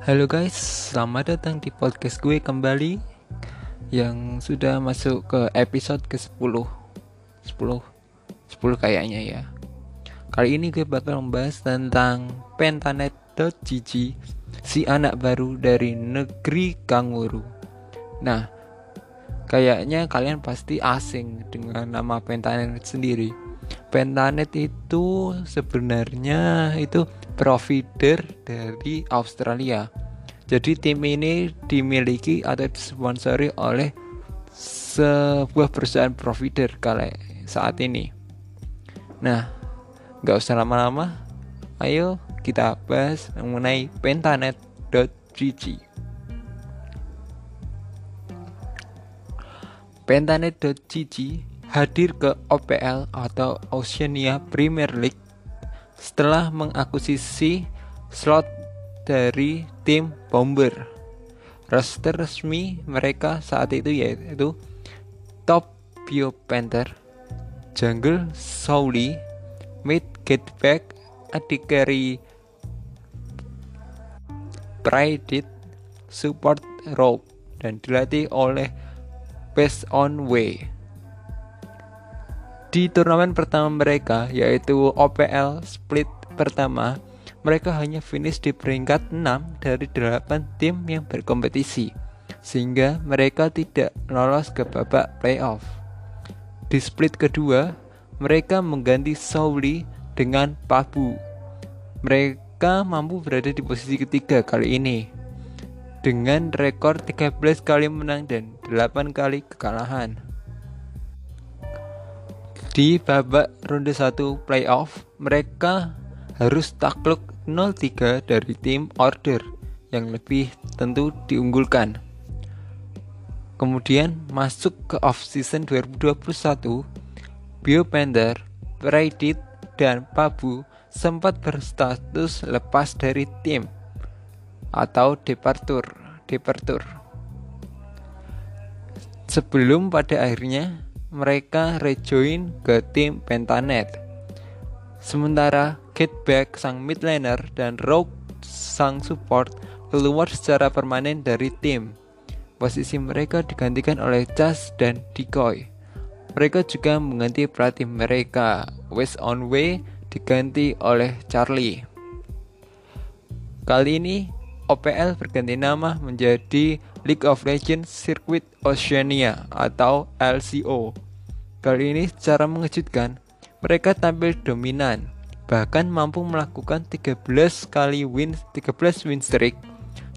Halo guys, selamat datang di podcast gue kembali Yang sudah masuk ke episode ke-10 10 10 kayaknya ya. Kali ini gue bakal membahas tentang pentanet.gg Si anak baru dari negeri kanguru Nah, kayaknya kalian pasti asing dengan nama pentanet sendiri Pentanet itu sebenarnya itu provider dari Australia. Jadi tim ini dimiliki atau disponsori oleh sebuah perusahaan provider kali saat ini. Nah, nggak usah lama-lama, ayo kita bahas mengenai pentanet.gg. Pentanet.gg hadir ke OPL atau Oceania Premier League setelah mengakuisisi slot dari tim Bomber. Roster resmi mereka saat itu yaitu Top Bio Panther, Jungle Souli, Mid Getback, Adikari Pride Support Rope dan dilatih oleh Best on Way. Di turnamen pertama mereka yaitu OPL Split pertama, mereka hanya finish di peringkat 6 dari 8 tim yang berkompetisi, sehingga mereka tidak lolos ke babak playoff. Di split kedua, mereka mengganti Sauli dengan Pabu. Mereka mampu berada di posisi ketiga kali ini dengan rekor 13 kali menang dan 8 kali kekalahan. Di babak ronde 1 playoff, mereka harus takluk 0-3 dari tim Order yang lebih tentu diunggulkan. Kemudian masuk ke off-season 2021, Bio Panther, Praidit, dan Pabu sempat berstatus lepas dari tim atau departur, departur. Sebelum pada akhirnya mereka rejoin ke tim Pentanet. Sementara Back sang mid laner dan Rogue sang support keluar secara permanen dari tim. Posisi mereka digantikan oleh Chas dan Decoy. Mereka juga mengganti pelatih mereka. West on Way diganti oleh Charlie. Kali ini OPL berganti nama menjadi League of Legends Circuit Oceania atau LCO. Kali ini secara mengejutkan, mereka tampil dominan, bahkan mampu melakukan 13 kali win 13 win streak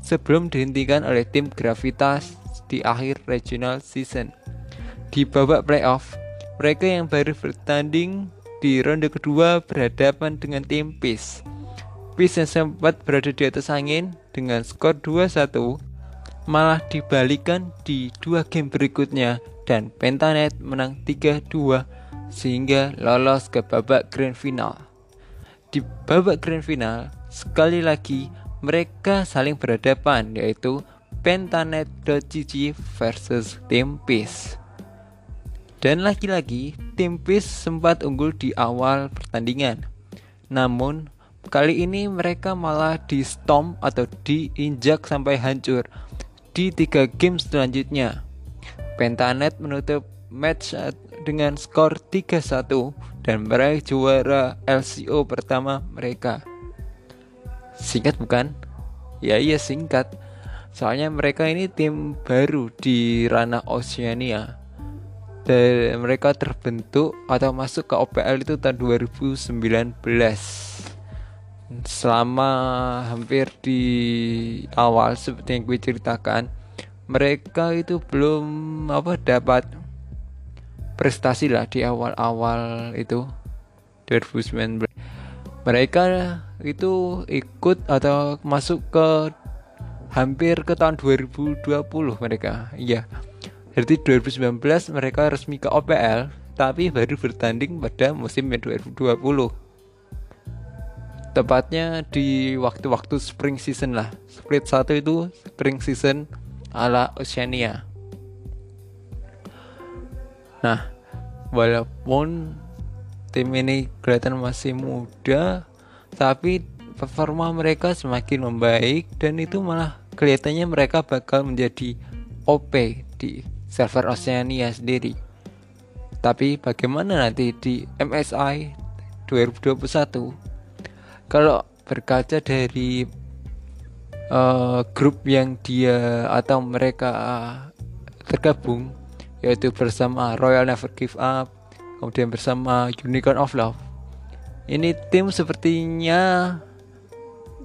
sebelum dihentikan oleh tim Gravitas di akhir regional season. Di babak playoff, mereka yang baru bertanding di ronde kedua berhadapan dengan tim Peace. Peace yang sempat berada di atas angin dengan skor 2-1 malah dibalikan di dua game berikutnya dan Pentanet menang 3-2 sehingga lolos ke babak grand final. Di babak grand final, sekali lagi mereka saling berhadapan yaitu Pentanet.gg versus Tim Peace. Dan lagi-lagi Tim Peace sempat unggul di awal pertandingan. Namun kali ini mereka malah di stomp atau diinjak sampai hancur di tiga game selanjutnya. Pentanet menutup match dengan skor 3-1 dan meraih juara LCO pertama mereka. Singkat bukan? Ya iya singkat. Soalnya mereka ini tim baru di ranah Oceania. Dan mereka terbentuk atau masuk ke OPL itu tahun 2019 selama hampir di awal seperti yang gue ceritakan mereka itu belum apa dapat prestasi lah di awal-awal itu 2019 mereka itu ikut atau masuk ke hampir ke tahun 2020 mereka iya. Jadi 2019 mereka resmi ke OPL tapi baru bertanding pada musim 2020 tepatnya di waktu-waktu spring season lah split satu itu spring season ala Oceania nah walaupun tim ini kelihatan masih muda tapi performa mereka semakin membaik dan itu malah kelihatannya mereka bakal menjadi OP di server Oceania sendiri. Tapi bagaimana nanti di MSI 2021? Kalau berkaca dari uh, grup yang dia atau mereka tergabung yaitu bersama Royal Never Give Up, kemudian bersama Unicorn of Love. Ini tim sepertinya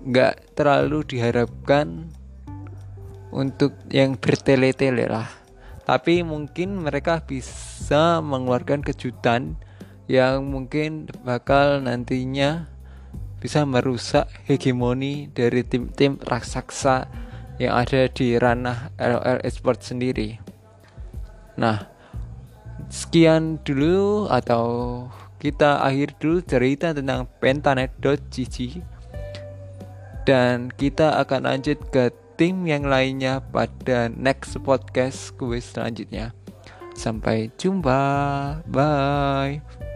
nggak terlalu diharapkan untuk yang bertele-tele lah. Tapi mungkin mereka bisa mengeluarkan kejutan yang mungkin bakal nantinya bisa merusak hegemoni dari tim-tim raksasa yang ada di ranah LOL Esports sendiri. Nah, sekian dulu atau kita akhir dulu cerita tentang pentanet.gg dan kita akan lanjut ke tim yang lainnya pada next podcast gue selanjutnya. Sampai jumpa. Bye.